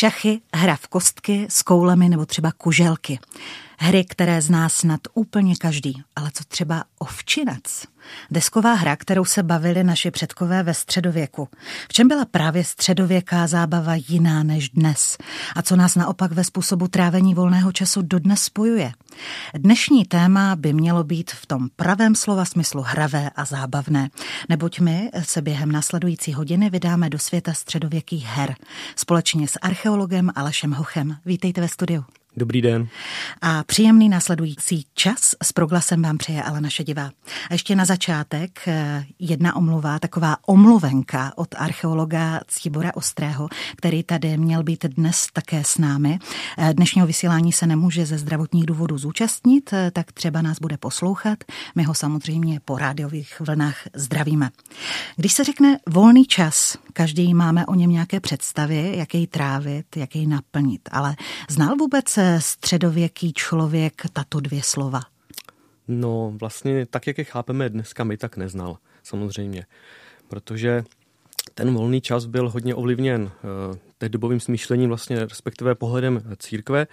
Šachy, hra v kostky s koulemi nebo třeba kuželky. Hry, které zná snad úplně každý, ale co třeba ovčinac? Desková hra, kterou se bavili naši předkové ve středověku. V čem byla právě středověká zábava jiná než dnes? A co nás naopak ve způsobu trávení volného času dodnes spojuje? Dnešní téma by mělo být v tom pravém slova smyslu hravé a zábavné, neboť my se během následující hodiny vydáme do světa středověkých her. Společně s archeologem Alešem Hochem. Vítejte ve studiu. Dobrý den. A příjemný následující čas s proglasem vám přeje Alena Šedivá. A ještě na začátek eh, jedna omluva, taková omluvenka od archeologa Cibora Ostrého, který tady měl být dnes také s námi. Eh, dnešního vysílání se nemůže ze zdravotních důvodů zúčastnit, eh, tak třeba nás bude poslouchat. My ho samozřejmě po rádiových vlnách zdravíme. Když se řekne volný čas, každý máme o něm nějaké představy, jak jej trávit, jak jej naplnit, ale znal vůbec středověký člověk tato dvě slova? No vlastně tak, jak je chápeme dneska, my tak neznal, samozřejmě. Protože ten volný čas byl hodně ovlivněn uh, dobovým smýšlením, vlastně respektive pohledem církve,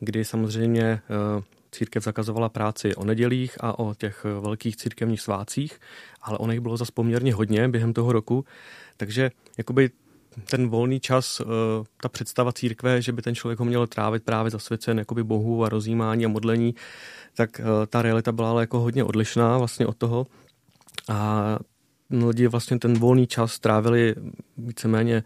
kdy samozřejmě uh, církev zakazovala práci o nedělích a o těch velkých církevních svácích, ale o nich bylo zase poměrně hodně během toho roku, takže jakoby ten volný čas, eh, ta představa církve, že by ten člověk ho měl trávit právě zasvěcen jakoby bohu a rozjímání a modlení, tak eh, ta realita byla ale jako hodně odlišná vlastně od toho. A lidi vlastně ten volný čas trávili víceméně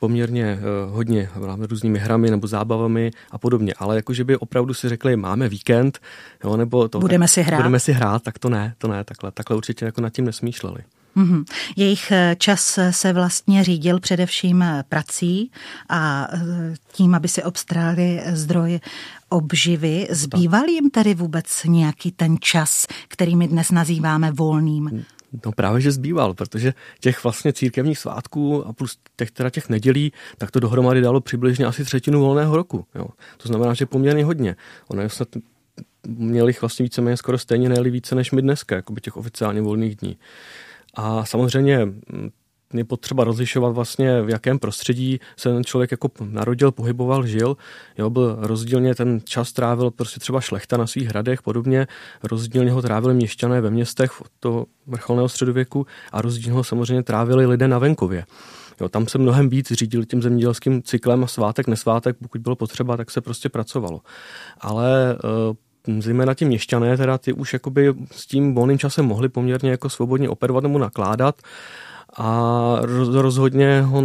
poměrně uh, hodně různými hrami nebo zábavami a podobně, ale jakože by opravdu si řekli, máme víkend, jo, nebo to, budeme si hrát. Budeme si hrát, tak to ne, to ne, takhle, takhle určitě jako nad tím nesmýšleli. Mm-hmm. Jejich eh, čas se vlastně řídil především eh, prací a eh, tím, aby si obstrali zdroj obživy. Zbýval jim tedy vůbec nějaký ten čas, který my dnes nazýváme volným? No právě, že zbýval, protože těch vlastně církevních svátků a plus těch, teda těch nedělí, tak to dohromady dalo přibližně asi třetinu volného roku. Jo. To znamená, že poměrně hodně. Ono je snad měli vlastně víceméně skoro stejně, nejli více než my dneska, jako by těch oficiálně volných dní. A samozřejmě mm, je potřeba rozlišovat vlastně, v jakém prostředí se ten člověk jako narodil, pohyboval, žil. Jo, byl rozdílně ten čas trávil prostě třeba šlechta na svých hradech, podobně. Rozdílně ho trávili měšťané ve městech toho vrcholného středověku a rozdílně ho samozřejmě trávili lidé na venkově. Jo, tam se mnohem víc řídil tím zemědělským cyklem a svátek, nesvátek, pokud bylo potřeba, tak se prostě pracovalo. Ale uh, zejména ti měšťané, teda ty už jakoby s tím volným časem mohli poměrně jako svobodně operovat nebo nakládat a rozhodně ho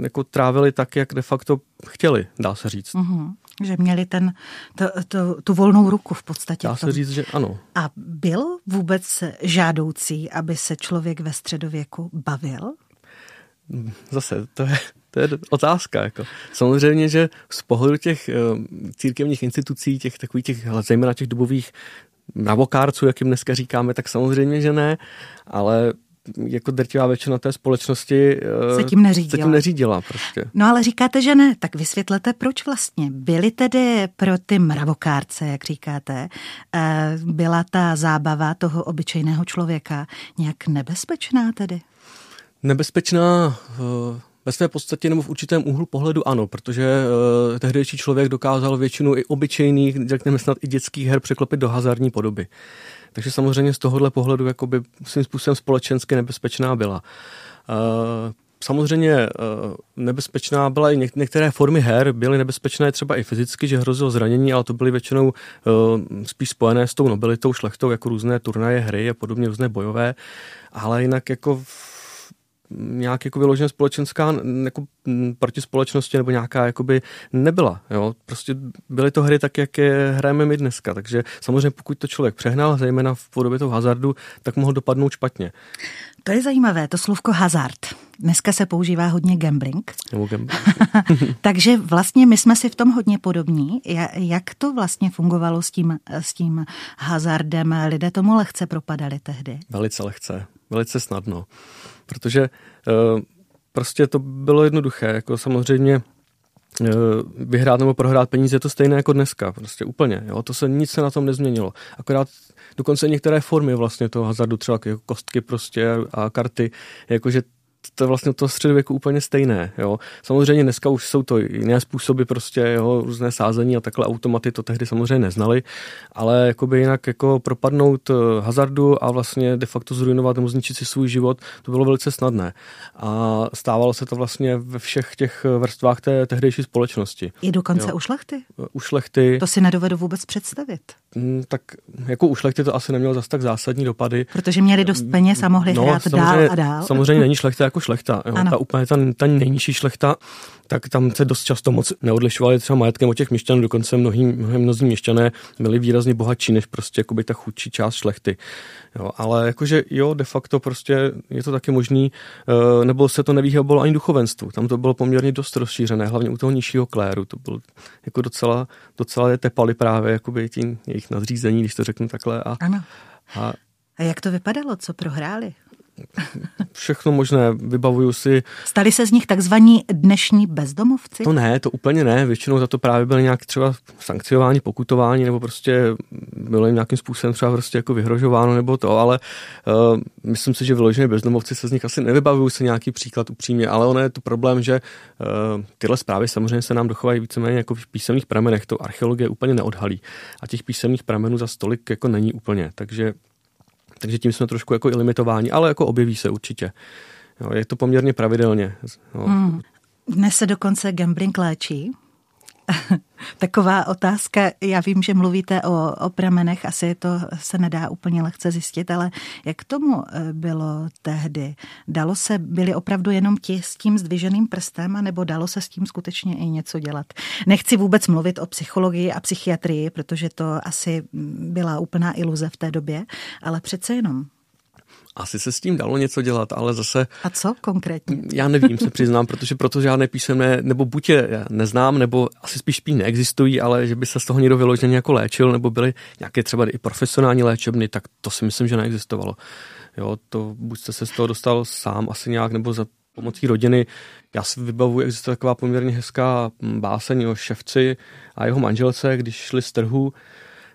jako trávili tak, jak de facto chtěli, dá se říct. Mm-hmm. Že měli ten, to, to, tu volnou ruku v podstatě. Dá se říct, že ano. A bylo vůbec žádoucí, aby se člověk ve středověku bavil? Zase, to je, to je otázka. Jako. Samozřejmě, že z pohledu těch uh, církevních institucí, těch takových těch, zejména těch dobových mravokárců, jak jim dneska říkáme, tak samozřejmě, že ne, ale jako drtivá většina té společnosti uh, se tím neřídila. Se tím neřídila prostě. No ale říkáte, že ne, tak vysvětlete, proč vlastně. Byly tedy pro ty mravokárce, jak říkáte, uh, byla ta zábava toho obyčejného člověka nějak nebezpečná tedy? Nebezpečná ve své podstatě nebo v určitém úhlu pohledu ano, protože uh, tehdejší člověk dokázal většinu i obyčejných, řekněme snad i dětských her překlopit do hazardní podoby. Takže samozřejmě z tohohle pohledu jakoby svým způsobem společensky nebezpečná byla. Uh, samozřejmě uh, nebezpečná byla i některé formy her, byly nebezpečné třeba i fyzicky, že hrozilo zranění, ale to byly většinou spíš spojené s tou nobilitou, šlechtou, jako různé turnaje, hry a podobně, různé bojové, ale jinak jako nějak jako vyloženě společenská jako proti společnosti nebo nějaká jakoby nebyla. Jo? Prostě byly to hry tak, jak je hrajeme my dneska. Takže samozřejmě pokud to člověk přehnal, zejména v podobě toho hazardu, tak mohl dopadnout špatně. To je zajímavé, to slovko hazard. Dneska se používá hodně gambling. Nebo gambling. Takže vlastně my jsme si v tom hodně podobní. Jak to vlastně fungovalo s tím, s tím hazardem? Lidé tomu lehce propadali tehdy? Velice lehce, velice snadno protože uh, prostě to bylo jednoduché, jako samozřejmě uh, vyhrát nebo prohrát peníze je to stejné jako dneska, prostě úplně, jo, to se nic se na tom nezměnilo, akorát dokonce některé formy vlastně toho hazardu, třeba jako kostky prostě a karty, jakože to je vlastně to středověku úplně stejné. Jo. Samozřejmě dneska už jsou to jiné způsoby, prostě jo, různé sázení a takhle automaty to tehdy samozřejmě neznali, ale jakoby jinak jako propadnout eh, hazardu a vlastně de facto zrujnovat nebo zničit si svůj život, to bylo velice snadné. A stávalo se to vlastně ve všech těch vrstvách té tehdejší společnosti. I dokonce jo. u šlechty? U šlechty. To si nedovedu vůbec představit. Mm, tak jako u šlechty to asi nemělo zas tak zásadní dopady. Protože měli dost peněz a mohli no, hrát dál a dál. Samozřejmě není šlechta jako šlechta. Jo. Ta úplně ta, ta nejnižší šlechta, tak tam se dost často moc neodlišovali třeba majetkem od těch měšťanů, dokonce mnohý, mnohý mnozí měšťané byli výrazně bohatší než prostě jakoby ta chudší část šlechty. Jo, ale jakože jo, de facto prostě je to taky možný, eh, nebo se to nevyhýbalo ani duchovenstvu. Tam to bylo poměrně dost rozšířené, hlavně u toho nižšího kléru. To bylo jako docela, docela je tepali právě jakoby tím jejich nadřízení, když to řeknu takhle. A, ano. A, a jak to vypadalo, co prohráli? Všechno možné, vybavuju si. Stali se z nich takzvaní dnešní bezdomovci? To ne, to úplně ne, většinou za to právě byly nějak třeba sankciování, pokutování, nebo prostě bylo jim nějakým způsobem třeba prostě jako vyhrožováno nebo to, ale uh, myslím si, že vyloženě bezdomovci se z nich asi nevybavuju si nějaký příklad upřímně, ale ono je to problém, že uh, tyhle zprávy samozřejmě se nám dochovají víceméně jako v písemných pramenech, to archeologie úplně neodhalí a těch písemných pramenů za stolik jako není úplně, takže takže tím jsme trošku jako i limitováni, ale jako objeví se určitě. Jo, je to poměrně pravidelně. Jo. Hmm. Dnes se dokonce gambling léčí. Taková otázka, já vím, že mluvíte o, o pramenech, asi to se nedá úplně lehce zjistit, ale jak tomu eh, bylo tehdy? Dalo se, byli opravdu jenom ti s tím zdviženým prstem, nebo dalo se s tím skutečně i něco dělat? Nechci vůbec mluvit o psychologii a psychiatrii, protože to asi byla úplná iluze v té době, ale přece jenom asi se s tím dalo něco dělat, ale zase... A co konkrétně? Já nevím, se přiznám, protože proto žádné písemné, nebo buď je neznám, nebo asi spíš spíš neexistují, ale že by se z toho někdo vyloženě jako léčil, nebo byly nějaké třeba i profesionální léčebny, tak to si myslím, že neexistovalo. Jo, to buď jste se z toho dostal sám asi nějak, nebo za pomocí rodiny. Já si vybavuji, existuje taková poměrně hezká báseň o ševci a jeho manželce, když šli z trhu,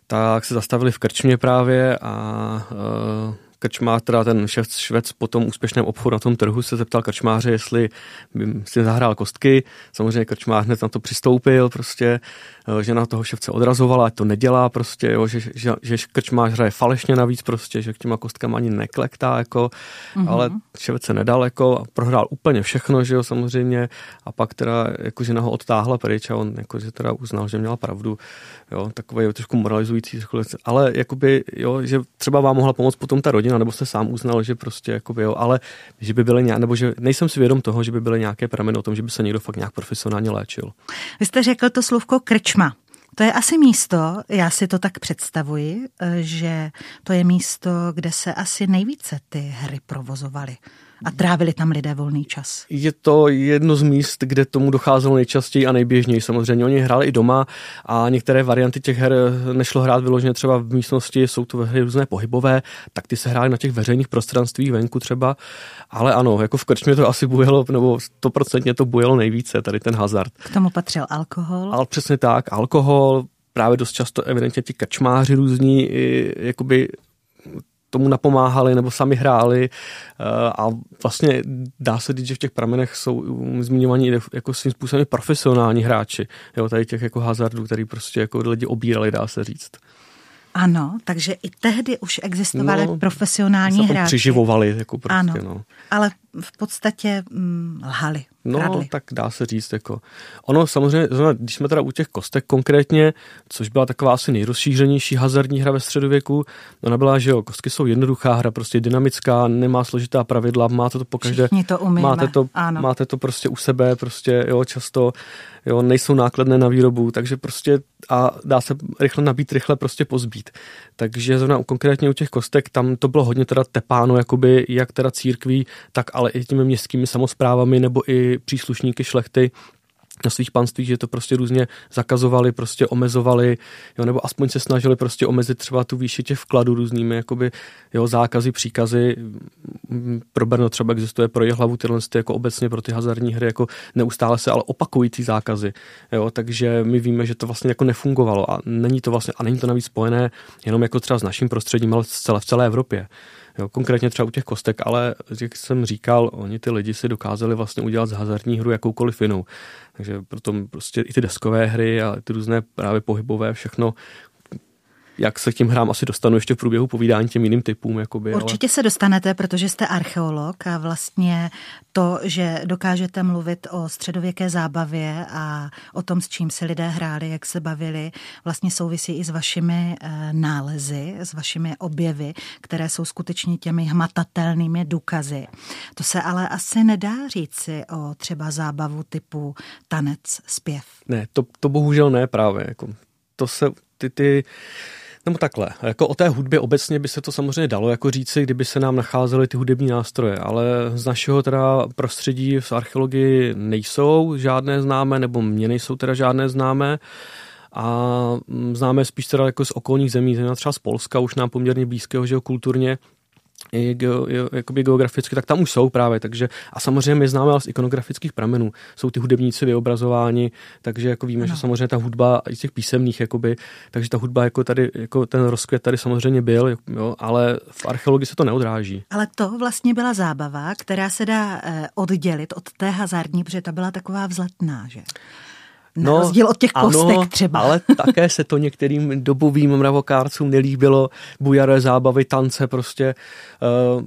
tak se zastavili v krčmě právě a uh, krčmář, teda ten šef švec po tom úspěšném obchodu na tom trhu se zeptal krčmáře, jestli by si zahrál kostky. Samozřejmě krčmář hned na to přistoupil, prostě Eh, žena toho ševce odrazovala, ať to nedělá prostě, jo, že, že, že krčmář hraje falešně navíc prostě, že k těma kostkama ani neklektá, jako, mm-hmm. ale ševec se nedal, jako, a prohrál úplně všechno, že jo, samozřejmě, a pak teda, jako žena ho odtáhla pryč a on, jako, že teda uznal, že měla pravdu, jo, takové trošku moralizující, ale jakoby, jo, že třeba vám mohla pomoct potom ta rodina, nebo jste sám uznal, že prostě, jakoby, jo, ale že by byly nějak, nebo že nejsem si vědom toho, že by byly nějaké prameny o tom, že by se někdo fakt nějak profesionálně léčil. Vy jste řekl to slovko krč Krčma. To je asi místo, já si to tak představuji, eh, že to je místo, kde se asi nejvíce ty hry provozovaly a trávili tam lidé volný čas. Je to jedno z míst, kde tomu docházelo nejčastěji a nejběžněji. Samozřejmě oni hráli i doma a některé varianty těch her nešlo hrát vyloženě třeba v místnosti, jsou to hry různé pohybové, tak ty se hrály na těch veřejných prostranstvích venku třeba. Ale ano, jako v krčmě to asi bujelo, nebo stoprocentně to bujelo nejvíce, tady ten hazard. K tomu patřil alkohol? Ale přesně tak, alkohol, právě dost často evidentně ti krčmáři různí, jakoby tomu napomáhali nebo sami hráli eh, a vlastně dá se říct, že v těch pramenech jsou zmiňovaní jako svým způsobem profesionální hráči, jo, tady těch jako hazardů, který prostě jako lidi obírali, dá se říct. Ano, takže i tehdy už existovali no, profesionální hráči. Přiživovali, jako prostě, ano, no. ale v podstatě hm, lhali. No, kradli. tak dá se říct. Jako. Ono samozřejmě, když jsme teda u těch kostek konkrétně, což byla taková asi nejrozšířenější hazardní hra ve středověku, ona byla, že jo, kostky jsou jednoduchá hra, prostě dynamická, nemá složitá pravidla, máte to pokaždé. to umíme. Máte to, ano. máte to prostě u sebe, prostě jo, často jo, nejsou nákladné na výrobu, takže prostě a dá se rychle nabít, rychle prostě pozbít. Takže zrovna konkrétně u těch kostek, tam to bylo hodně teda tepáno, jakoby jak teda církví, tak ale i těmi městskými samozprávami nebo i příslušníky šlechty, svých panstvích, že to prostě různě zakazovali, prostě omezovali, jo, nebo aspoň se snažili prostě omezit třeba tu výši těch vkladů různými jakoby, jo, zákazy, příkazy. Pro Brno třeba existuje pro hlavu tyhle jako obecně pro ty hazardní hry jako neustále se ale opakující zákazy. Jo, takže my víme, že to vlastně jako nefungovalo a není to vlastně, a není to navíc spojené jenom jako třeba s naším prostředím, ale v celé, v celé Evropě. Jo, konkrétně třeba u těch kostek, ale jak jsem říkal, oni ty lidi si dokázali vlastně udělat z hazardní hru jakoukoliv jinou. Takže proto prostě i ty deskové hry a ty různé právě pohybové, všechno jak se k tím hrám asi dostanu ještě v průběhu povídání těm jiným typům. Jakoby, Určitě ale... se dostanete, protože jste archeolog a vlastně to, že dokážete mluvit o středověké zábavě a o tom, s čím se lidé hráli, jak se bavili, vlastně souvisí i s vašimi eh, nálezy, s vašimi objevy, které jsou skutečně těmi hmatatelnými důkazy. To se ale asi nedá říci o třeba zábavu typu tanec, zpěv. Ne, to, to bohužel ne právě. Jako, to se ty, ty nebo takhle, jako o té hudbě obecně by se to samozřejmě dalo jako říci, kdyby se nám nacházely ty hudební nástroje, ale z našeho teda prostředí v archeologii nejsou žádné známé, nebo mě nejsou teda žádné známé. A známe spíš teda jako z okolních zemí, třeba z Polska, už nám poměrně blízkého, že kulturně, i geo, jakoby geograficky, tak tam už jsou právě, takže a samozřejmě my známe ale z ikonografických pramenů, jsou ty hudebníci vyobrazováni, takže jako víme, ano. že samozřejmě ta hudba i z těch písemných, jakoby, takže ta hudba jako tady, jako ten rozkvět tady samozřejmě byl, jo, ale v archeologii se to neodráží. Ale to vlastně byla zábava, která se dá eh, oddělit od té hazardní, protože ta byla taková vzletná, že? Na no, rozdíl od těch kostek ano, třeba. ale také se to některým dobovým mravokárcům nelíbilo. Bujaré zábavy, tance prostě. Uh,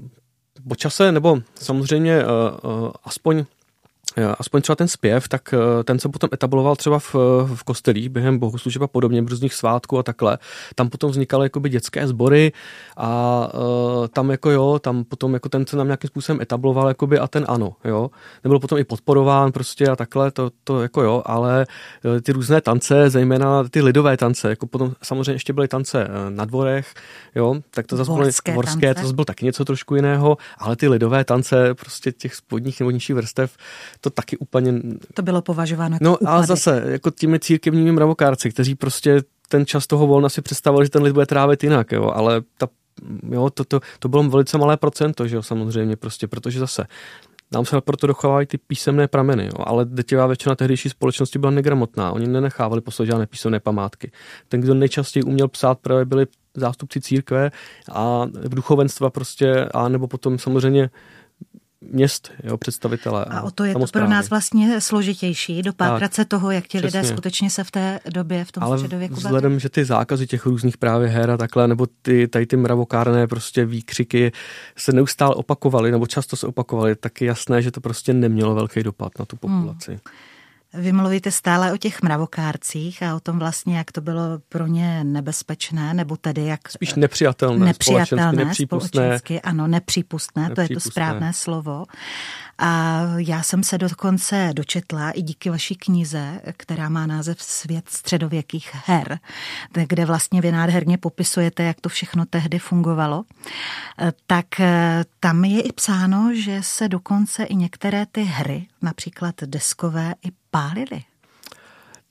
po čase, nebo samozřejmě uh, uh, aspoň aspoň třeba ten zpěv, tak eh, ten se potom etabloval třeba v, v kostelích během bohoslužeb a podobně, různých svátků a takhle. Tam potom vznikaly jakoby dětské sbory a uh, tam jako jo, tam potom jako ten se nám nějakým způsobem etabloval jakoby a ten ano, jo. Nebyl potom i podporován prostě a takhle, to, to jako jo, ale ty různé tance, zejména ty lidové tance, jako potom samozřejmě ještě byly tance na dvorech, jo, tak to zase bylo dvorské, to zase bylo taky něco trošku jiného, ale ty lidové tance prostě těch spodních nebo nižších vrstev, to taky úplně... To bylo považováno jako No úpadek. ale zase, jako těmi církevními mravokárci, kteří prostě ten čas toho volna si představovali, že ten lid bude trávit jinak, jo, ale ta, jo, to, to, to bylo velice malé procento, že jo, samozřejmě, prostě, protože zase nám se proto dochovávají ty písemné prameny, jo, ale drtivá většina tehdejší společnosti byla negramotná, oni nenechávali poslat žádné písemné památky. Ten, kdo nejčastěji uměl psát, právě byli zástupci církve a v duchovenstva prostě, a nebo potom samozřejmě měst, jo, představitele. A o to je to pro nás vlastně složitější, dopátrat se toho, jak ti lidé skutečně se v té době, v tom Ale středověku vzhledem, že ty zákazy těch různých právě her a takhle, nebo ty, tady ty mravokárné prostě výkřiky se neustále opakovaly, nebo často se opakovaly, tak je jasné, že to prostě nemělo velký dopad na tu populaci. Hmm. Vy mluvíte stále o těch mravokárcích a o tom vlastně, jak to bylo pro ně nebezpečné, nebo tedy jak... Spíš nepřijatelné, nepřijatelné nepřípustné. Společensky, ano, nepřípustné, nepřípustné, to je to správné slovo. A já jsem se dokonce dočetla i díky vaší knize, která má název Svět středověkých her, kde vlastně vy nádherně popisujete, jak to všechno tehdy fungovalo. Tak eh, tam je i psáno, že se dokonce i některé ty hry, například deskové, i pálily.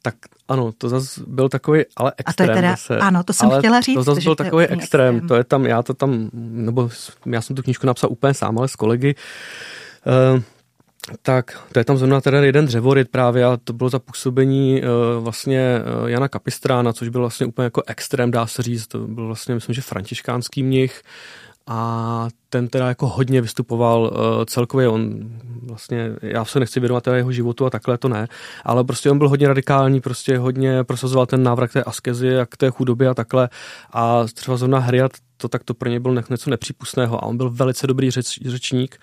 Tak ano, to zase byl takový, ale extrém. A to je teda, zase, ano, to jsem chtěla říct. To zase byl takový extrém. extrém. To je tam, já to tam, nebo já jsem tu knížku napsal úplně sám, ale s kolegy. Uh, tak, to je tam zrovna teda jeden dřevoryt právě a to bylo za působení uh, vlastně uh, Jana Kapistrána, což byl vlastně úplně jako extrém, dá se říct. To byl vlastně, myslím, že františkánský mnich a ten teda jako hodně vystupoval uh, celkově, on vlastně, já se nechci věnovat jeho životu a takhle to ne, ale prostě on byl hodně radikální, prostě hodně prosazoval ten návrat k té askezi a k té chudobě a takhle. A třeba zrovna Hriat to tak to pro něj bylo něco nepřípustného a on byl velice dobrý řeč, řečník,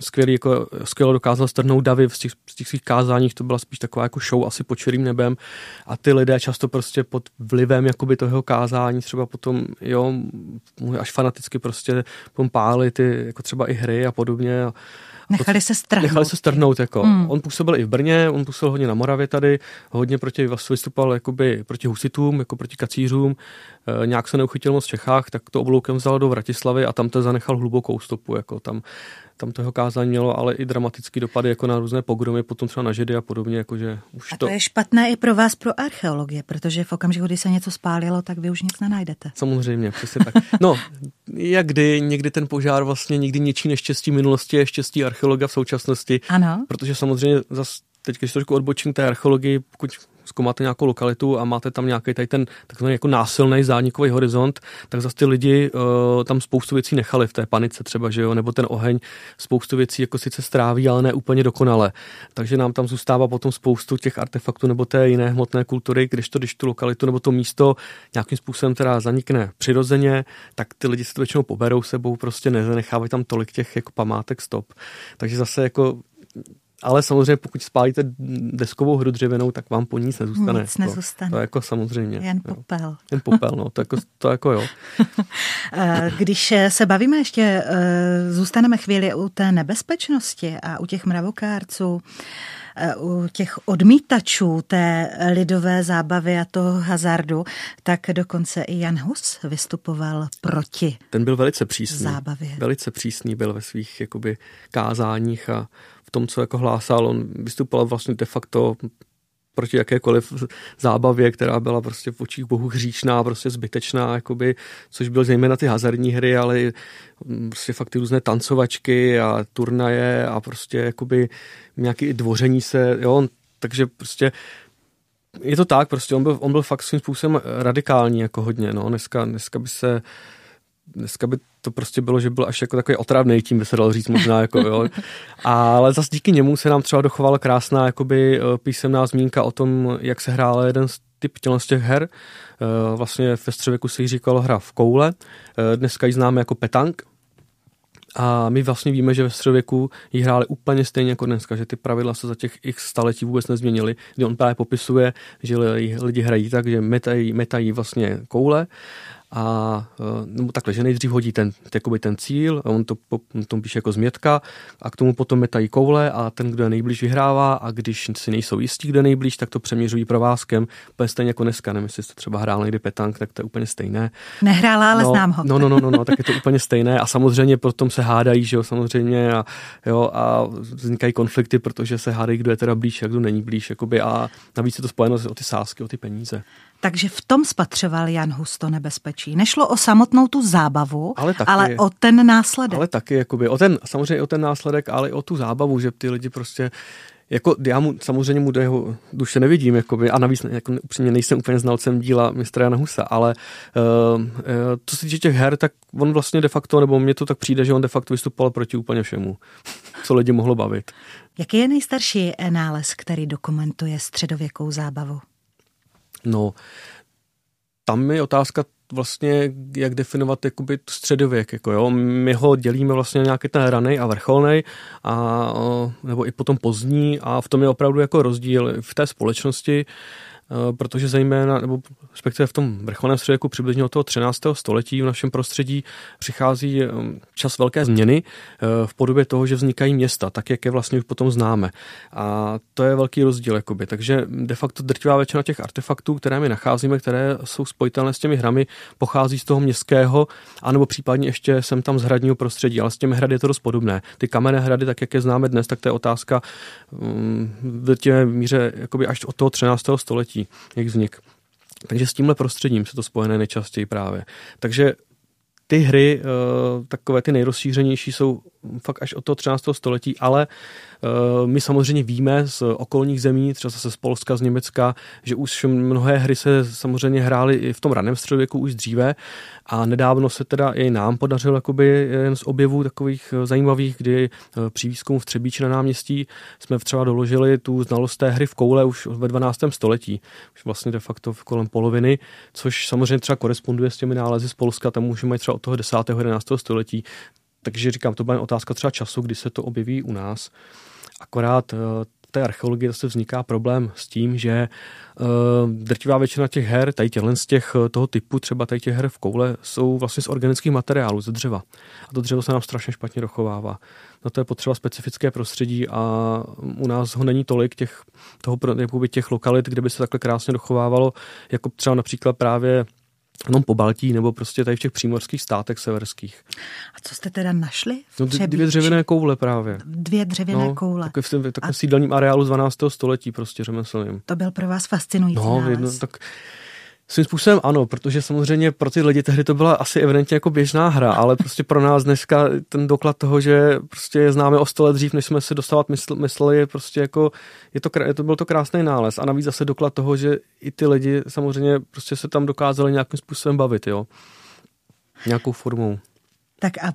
skvělý, jako, skvěle dokázal strhnout davy v těch, v těch svých kázáních, to byla spíš taková jako show asi pod čirým nebem. A ty lidé často prostě pod vlivem jakoby toho kázání třeba potom, jo, až fanaticky prostě pompáli ty jako třeba i hry a podobně a Nechali se strhnout. Nechali se strhnout, jako. Hmm. On působil i v Brně, on působil hodně na Moravě tady, hodně proti, vlastně vystupoval jakoby proti husitům, jako proti kacířům, nějak se neuchytil moc v Čechách, tak to obloukem vzal do Vratislavy a tam to zanechal hlubokou stopu, jako tam tam toho kázání mělo ale i dramatický dopady jako na různé pogromy, potom třeba na židy a podobně. Jakože už a to, to je špatné i pro vás, pro archeologie, protože v okamžiku, kdy se něco spálilo, tak vy už nic nenajdete. Samozřejmě, přesně tak. No, jak kdy, někdy ten požár vlastně nikdy něčí neštěstí minulosti je štěstí archeologa v současnosti. Ano. Protože samozřejmě zas teď když trošku odbočím té archeologii, pokud zkoumáte nějakou lokalitu a máte tam nějaký tady ten takzvaný jako násilný zánikový horizont, tak zase ty lidi uh, tam spoustu věcí nechali v té panice třeba, že jo, nebo ten oheň spoustu věcí jako sice stráví, ale ne úplně dokonale. Takže nám tam zůstává potom spoustu těch artefaktů nebo té jiné hmotné kultury, když to, když tu lokalitu nebo to místo nějakým způsobem teda zanikne přirozeně, tak ty lidi se to většinou poberou sebou, prostě nezanechávají tam tolik těch jako památek stop. Takže zase jako ale samozřejmě, pokud spálíte deskovou hru dřevěnou, tak vám po nic nezůstane. Nic nezůstane. To, to jako samozřejmě. Jen popel. Jo. Jen popel, no. To jako, to jako jo. Eh, když se bavíme ještě, eh, zůstaneme chvíli u té nebezpečnosti a u těch mravokárců, eh, u těch odmítačů té lidové zábavy a toho hazardu, tak dokonce i Jan Hus vystupoval proti Ten byl velice přísný. Zábavě. Velice přísný byl ve svých jakoby kázáních a tom, co jako hlásal. On vystupoval vlastně de facto proti jakékoliv zábavě, která byla prostě v očích bohu hříčná, prostě zbytečná, jakoby, což byl zejména ty hazardní hry, ale prostě fakt ty různé tancovačky a turnaje a prostě jakoby nějaký dvoření se, jo, takže prostě je to tak, prostě on byl, on byl fakt svým způsobem radikální jako hodně, no, dneska, dneska by se dneska by to prostě bylo, že byl až jako takový otravný tím, by se dalo říct možná. Jako, jo. Ale zase díky němu se nám třeba dochovala krásná jakoby, eh, písemná zmínka o tom, jak se hrál jeden z typ z těch her. Eh, vlastně ve středověku se jí říkalo hra v koule, eh, dneska ji známe jako petank, a my vlastně víme, že ve středověku ji hráli úplně stejně jako dneska, že ty pravidla se za těch x staletí vůbec nezměnily, kdy on právě popisuje, že lidi hrají tak, že metají, metají vlastně koule a nebo takhle, že nejdřív hodí ten, jakoby ten cíl, on to, on to píše jako změtka a k tomu potom metají koule a ten, kdo je nejblíž vyhrává a když si nejsou jistí, kdo je nejblíž, tak to přeměřují provázkem, úplně stejně jako dneska, nevím, jestli jste třeba hrál někdy petank, tak to je úplně stejné. Nehrála, ale no, znám ho. No, no, no, no, no, tak je to úplně stejné a samozřejmě potom se hádají, že jo, samozřejmě a, jo, a vznikají konflikty, protože se hádají, kdo je teda blíž a kdo není blíž, jakoby a navíc je to spojeno o ty sásky, o ty peníze. Takže v tom spatřoval Jan Husto nebezpečí. Nešlo o samotnou tu zábavu, ale, taky, ale o ten následek. Ale taky, jakoby, o ten, samozřejmě o ten následek, ale i o tu zábavu, že ty lidi prostě jako já mu samozřejmě mu do jeho duše nevidím, jakoby, a navíc jako, upřímně nejsem úplně znalcem díla mistra Jana Husa, ale uh, uh, co se týče těch her, tak on vlastně de facto, nebo mně to tak přijde, že on de facto vystupoval proti úplně všemu, co lidi mohlo bavit. Jaký je nejstarší nález, který dokumentuje středověkou zábavu? No, tam je otázka vlastně, jak definovat jakoby středověk. Jako jo. My ho dělíme vlastně nějaký ten raný a vrcholný, a, nebo i potom pozdní a v tom je opravdu jako rozdíl v té společnosti. Eh, protože zejména, nebo respektive v tom vrcholném středověku přibližně od toho 13. století v našem prostředí přichází eh, čas velké změny eh, v podobě toho, že vznikají města, tak jak je vlastně už potom známe. A to je velký rozdíl. Jakoby. Takže de facto drtivá většina těch artefaktů, které my nacházíme, které jsou spojitelné s těmi hrami, pochází z toho městského, anebo případně ještě sem tam z hradního prostředí, ale s těmi hrady je to dost podobné. Ty kamenné hrady, tak jak je známe dnes, tak to je otázka mm, v té míře jakoby až od toho 13. století prostředí, jak vznik. Takže s tímhle prostředím se to spojené nejčastěji právě. Takže ty hry, eh, takové ty nejrozšířenější, jsou fakt až od toho 13. století, ale Eh, my samozřejmě víme z okolních zemí, třeba zase z Polska, z Německa, že už mnohé hry se samozřejmě hrály i v tom raném středověku už dříve a nedávno se teda i nám podařilo jakoby jen z objevů takových eh, zajímavých, kdy při výzkumu v Třebíči na náměstí jsme třeba doložili tu znalost té hry v koule už ve 12. století, už vlastně de facto kolem poloviny, což samozřejmě třeba koresponduje s těmi nálezy z Polska, tam můžeme třeba od toho 10. 11. století, takže říkám, to byla otázka třeba času, kdy se to objeví u nás. Akorát eh, v té archeologii zase vzniká problém s tím, že uh, drtivá většina těch her, tady těchto z těch eh, toho typu, třeba tady těch her v koule, jsou vlastně z organických materiálů, ze dřeva. A to dřevo se nám strašně špatně dochovává. Na to je potřeba specifické prostředí a u nás ho není tolik těch, toho, těch lokalit, kde by se takhle krásně dochovávalo, jako třeba například právě jenom po Baltí nebo prostě tady v těch přímorských státech severských. A co jste teda našli? V no, dvě dřevěné koule právě. Dvě dřevěné no, koule. Takové v takovém a... sídelním areálu z 12. století prostě řemeslným. To byl pro vás fascinující No, jedno, tak Svým způsobem ano, protože samozřejmě pro ty lidi tehdy to byla asi evidentně jako běžná hra, ale prostě pro nás dneska ten doklad toho, že prostě známe o sto let dřív, než jsme si dostávat mysl, mysleli, je prostě jako, je to, je to, byl to krásný nález a navíc zase doklad toho, že i ty lidi samozřejmě prostě se tam dokázali nějakým způsobem bavit, jo. Nějakou formou. Tak a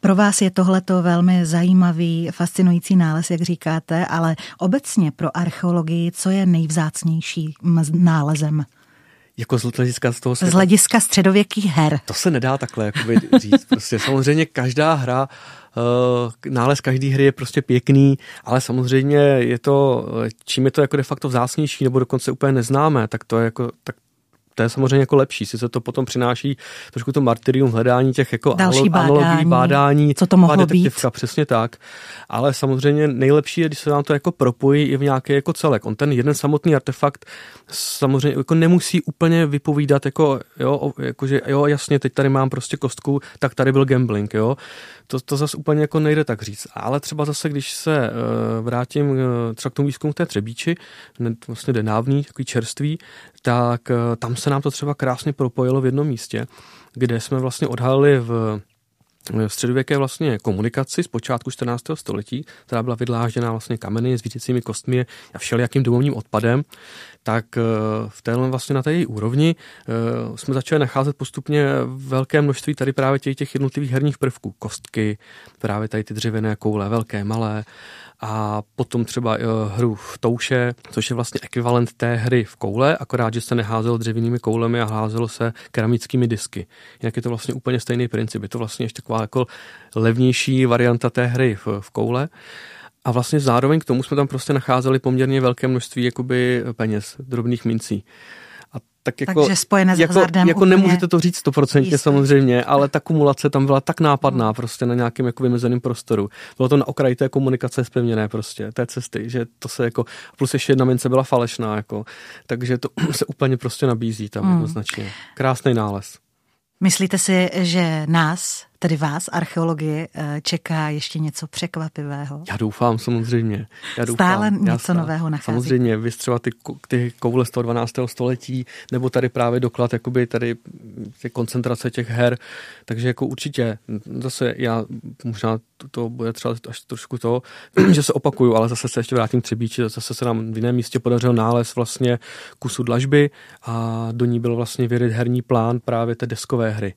pro vás je tohleto velmi zajímavý, fascinující nález, jak říkáte, ale obecně pro archeologii, co je nejvzácnější nálezem? Jako z hlediska z toho Z hlediska středověkých her. To se nedá takhle jakoby, říct. Prostě samozřejmě každá hra, uh, nález každé hry je prostě pěkný, ale samozřejmě je to, čím je to jako de facto vzácnější nebo dokonce úplně neznámé, tak to je jako, tak to je samozřejmě jako lepší, sice to potom přináší trošku to martyrium hledání těch jako Další bádání, bádání, co to mohlo být. Přesně tak, ale samozřejmě nejlepší je, když se nám to jako propojí i v nějaký jako celek. On ten jeden samotný artefakt samozřejmě jako nemusí úplně vypovídat jako, jo, jako že jo, jasně, teď tady mám prostě kostku, tak tady byl gambling, jo. To, to zase úplně jako nejde tak říct. Ale třeba zase, když se uh, vrátím uh, třeba k tomu výzkumu té třebíči, vlastně denávný, takový čerstvý, tak uh, tam se nám to třeba krásně propojilo v jednom místě, kde jsme vlastně odhalili v v středověké vlastně komunikaci z počátku 14. století, která byla vydlážděná vlastně kameny s vítěcími kostmi a všelijakým domovním odpadem, tak eh, v téhle vlastně na té úrovni eh, jsme začali nacházet postupně velké množství tady právě těch, těch jednotlivých herních prvků. Kostky, právě tady ty dřevěné koule, velké, malé, a potom třeba uh, hru v touše, což je vlastně ekvivalent té hry v koule, akorát, že se neházelo dřevěnými koulemi a házelo se keramickými disky. Jinak je to vlastně úplně stejný princip. Je to vlastně ještě taková jako levnější varianta té hry v, v koule. A vlastně zároveň k tomu jsme tam prostě nacházeli poměrně velké množství jakoby peněz, drobných mincí tak jako, Takže spojené s jako, hazardem jako nemůžete to říct stoprocentně samozřejmě, ale ta kumulace tam byla tak nápadná prostě na nějakém jako vymezeném prostoru. Bylo to na okraji té komunikace zpevněné prostě, té cesty, že to se jako, plus ještě jedna mince byla falešná jako, takže to se úplně prostě nabízí tam hmm. jednoznačně. Krásný nález. Myslíte si, že nás, tedy vás, archeologie, eh, čeká ještě něco překvapivého? Já doufám, samozřejmě. Já doufám. Stále něco stále, nového nachází. Samozřejmě, vy třeba ty, ty koule z toho 12. století, nebo tady právě doklad jakoby tady ty koncentrace těch her, takže jako určitě, zase já možná to, to bude třeba až trošku to, že se opakuju, ale zase se ještě vrátím k Třebíči, zase se nám v jiném místě podařil nález vlastně kusu dlažby a do ní byl vlastně vyryt herní plán právě té deskové hry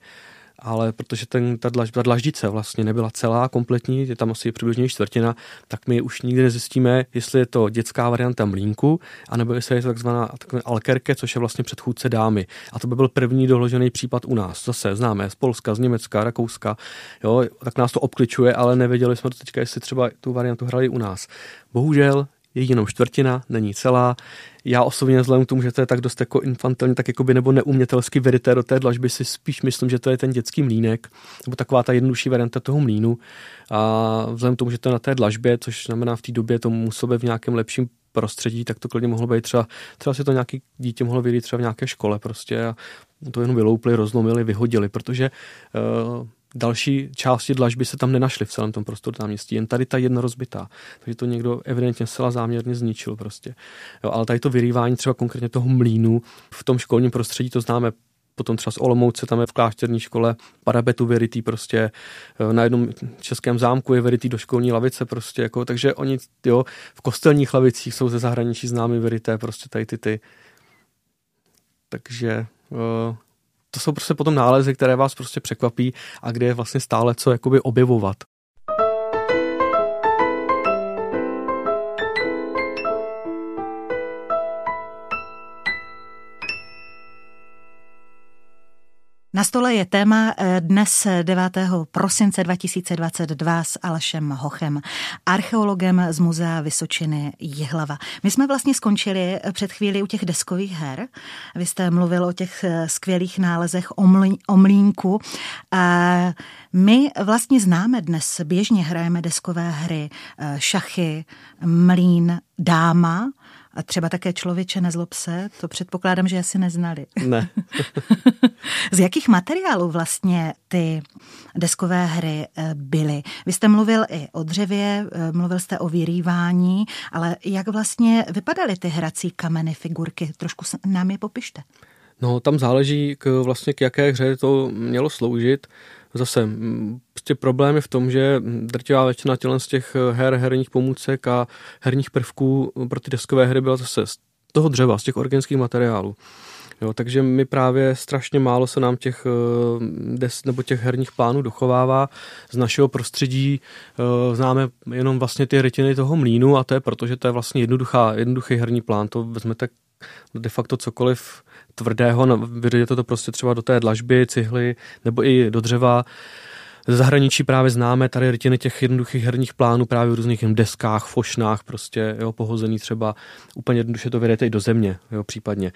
ale protože ten, ta, dlaž, ta dlaždice vlastně nebyla celá, kompletní, je tam asi přibližně čtvrtina, tak my už nikdy nezjistíme, jestli je to dětská varianta mlínku, anebo jestli je to takzvaná alkerke, což je vlastně předchůdce dámy. A to by byl první dohložený případ u nás. Zase známe z Polska, z Německa, Rakouska, jo, tak nás to obkličuje, ale nevěděli jsme to teďka, jestli třeba tu variantu hrali u nás. Bohužel je jenom čtvrtina, není celá. Já osobně vzhledem k tomu, že to je tak dost jako infantilní, tak jako by nebo neumětelsky verité do té dlažby si spíš myslím, že to je ten dětský mlínek, nebo taková ta jednodušší varianta toho mlínu. A vzhledem k tomu, že to je na té dlažbě, což znamená v té době to muselo být v nějakém lepším prostředí, tak to klidně mohlo být třeba, třeba si to nějaký dítě mohlo vidět třeba v nějaké škole prostě a to jenom vyloupli, rozlomili, vyhodili, protože uh, další části dlažby se tam nenašly v celém tom prostoru náměstí, jen tady ta jedna rozbitá. Takže to někdo evidentně zcela záměrně zničil prostě. Jo, ale tady to vyrývání třeba konkrétně toho mlínu v tom školním prostředí, to známe potom třeba z Olomouce, tam je v klášterní škole parabetu veritý prostě, na jednom českém zámku je veritý do školní lavice prostě, jako, takže oni, jo, v kostelních lavicích jsou ze zahraničí známy verité prostě tady ty ty. Takže to jsou prostě potom nálezy, které vás prostě překvapí a kde je vlastně stále co jakoby objevovat. Na stole je téma eh, dnes 9. prosince 2022 s Alešem Hochem, archeologem z Muzea Vysočiny Jihlava. My jsme vlastně skončili eh, před chvíli u těch deskových her. Vy jste mluvil o těch eh, skvělých nálezech o mlínku. My vlastně známe dnes, běžně hrajeme deskové hry, šachy, mlín, dáma, a třeba také člověče nezlob se, to předpokládám, že asi neznali. Ne. Z jakých materiálů vlastně ty deskové hry eh, byly? Vy jste mluvil i o dřevě, eh, mluvil jste o vyrývání, ale jak vlastně vypadaly ty hrací kameny, figurky? Trošku nám je popište. No, tam záleží k, vlastně k jaké hře to mělo sloužit. Zase prostě problém je v tom, že drtivá většina tělen z těch her, herních pomůcek a herních prvků pro ty deskové hry byla zase z toho dřeva, z těch organických materiálů. Jo, takže my právě strašně málo se nám těch eh, des nebo těch herních plánů dochovává. Z našeho prostředí eh, známe jenom vlastně ty rytiny toho mlínu a to je proto, že to je vlastně jednoduchá, jednoduchý herní plán. To vezmete de facto cokoliv tvrdého, vyřadíte to prostě třeba do té dlažby, cihly nebo i do dřeva. Ze zahraničí právě známe tady rytiny těch jednoduchých herních plánů právě v různých deskách, fošnách, prostě jo, pohozený třeba úplně jednoduše to vyjedete i do země, jo, případně.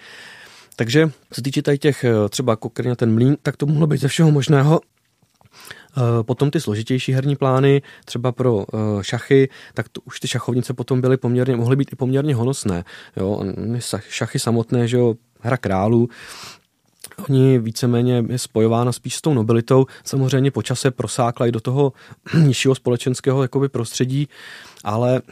Takže se týče tady těch eh, třeba kokrně ten mlín, tak to mohlo být ze všeho možného. Eh, potom ty složitější herní plány, třeba pro eh, šachy, tak to, už ty šachovnice potom byly poměrně, mohly být i poměrně honosné. Jo? Šachy samotné, že jo, hra králů, Oni víceméně je spojována spíš s tou nobilitou. Samozřejmě počase prosákla i do toho nižšího společenského jakoby prostředí, ale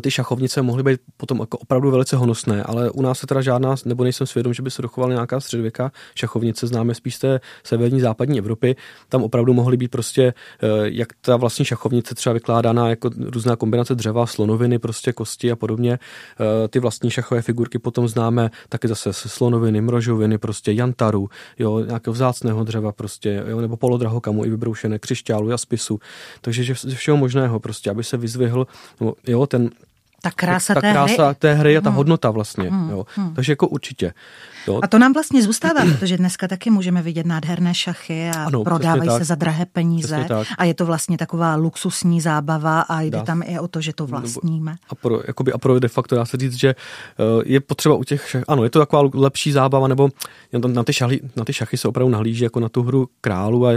ty šachovnice mohly být potom jako opravdu velice honosné, ale u nás se teda žádná, nebo nejsem svědom, že by se dochovala nějaká středověká šachovnice, známe spíš z té severní západní Evropy. Tam opravdu mohly být prostě, eh, jak ta vlastní šachovnice třeba vykládána jako různá kombinace dřeva, slonoviny, prostě kosti a podobně. Eh, ty vlastní šachové figurky potom známe taky zase se slonoviny, mrožoviny, prostě jantaru, jo, nějakého vzácného dřeva prostě, jo, nebo polodrahokamu i vybroušené křišťálu, jaspisu. Takže že všeho možného prostě, aby se vyzvihl, jo, ten ta krása, ta té, krása hry. té hry a ta hmm. hodnota vlastně. Hmm. Jo. Hmm. Takže jako určitě. Jo. A to nám vlastně zůstává, protože dneska taky můžeme vidět nádherné šachy a ano, prodávají se za drahé peníze. A je to vlastně taková luxusní zábava a jde dá. tam i o to, že to vlastníme. A pro, jakoby, a pro de facto dá se říct, že eh, je potřeba u těch šach, ano, je to taková lepší zábava, nebo na ty, šachy, na ty šachy se opravdu nahlíží jako na tu hru králu a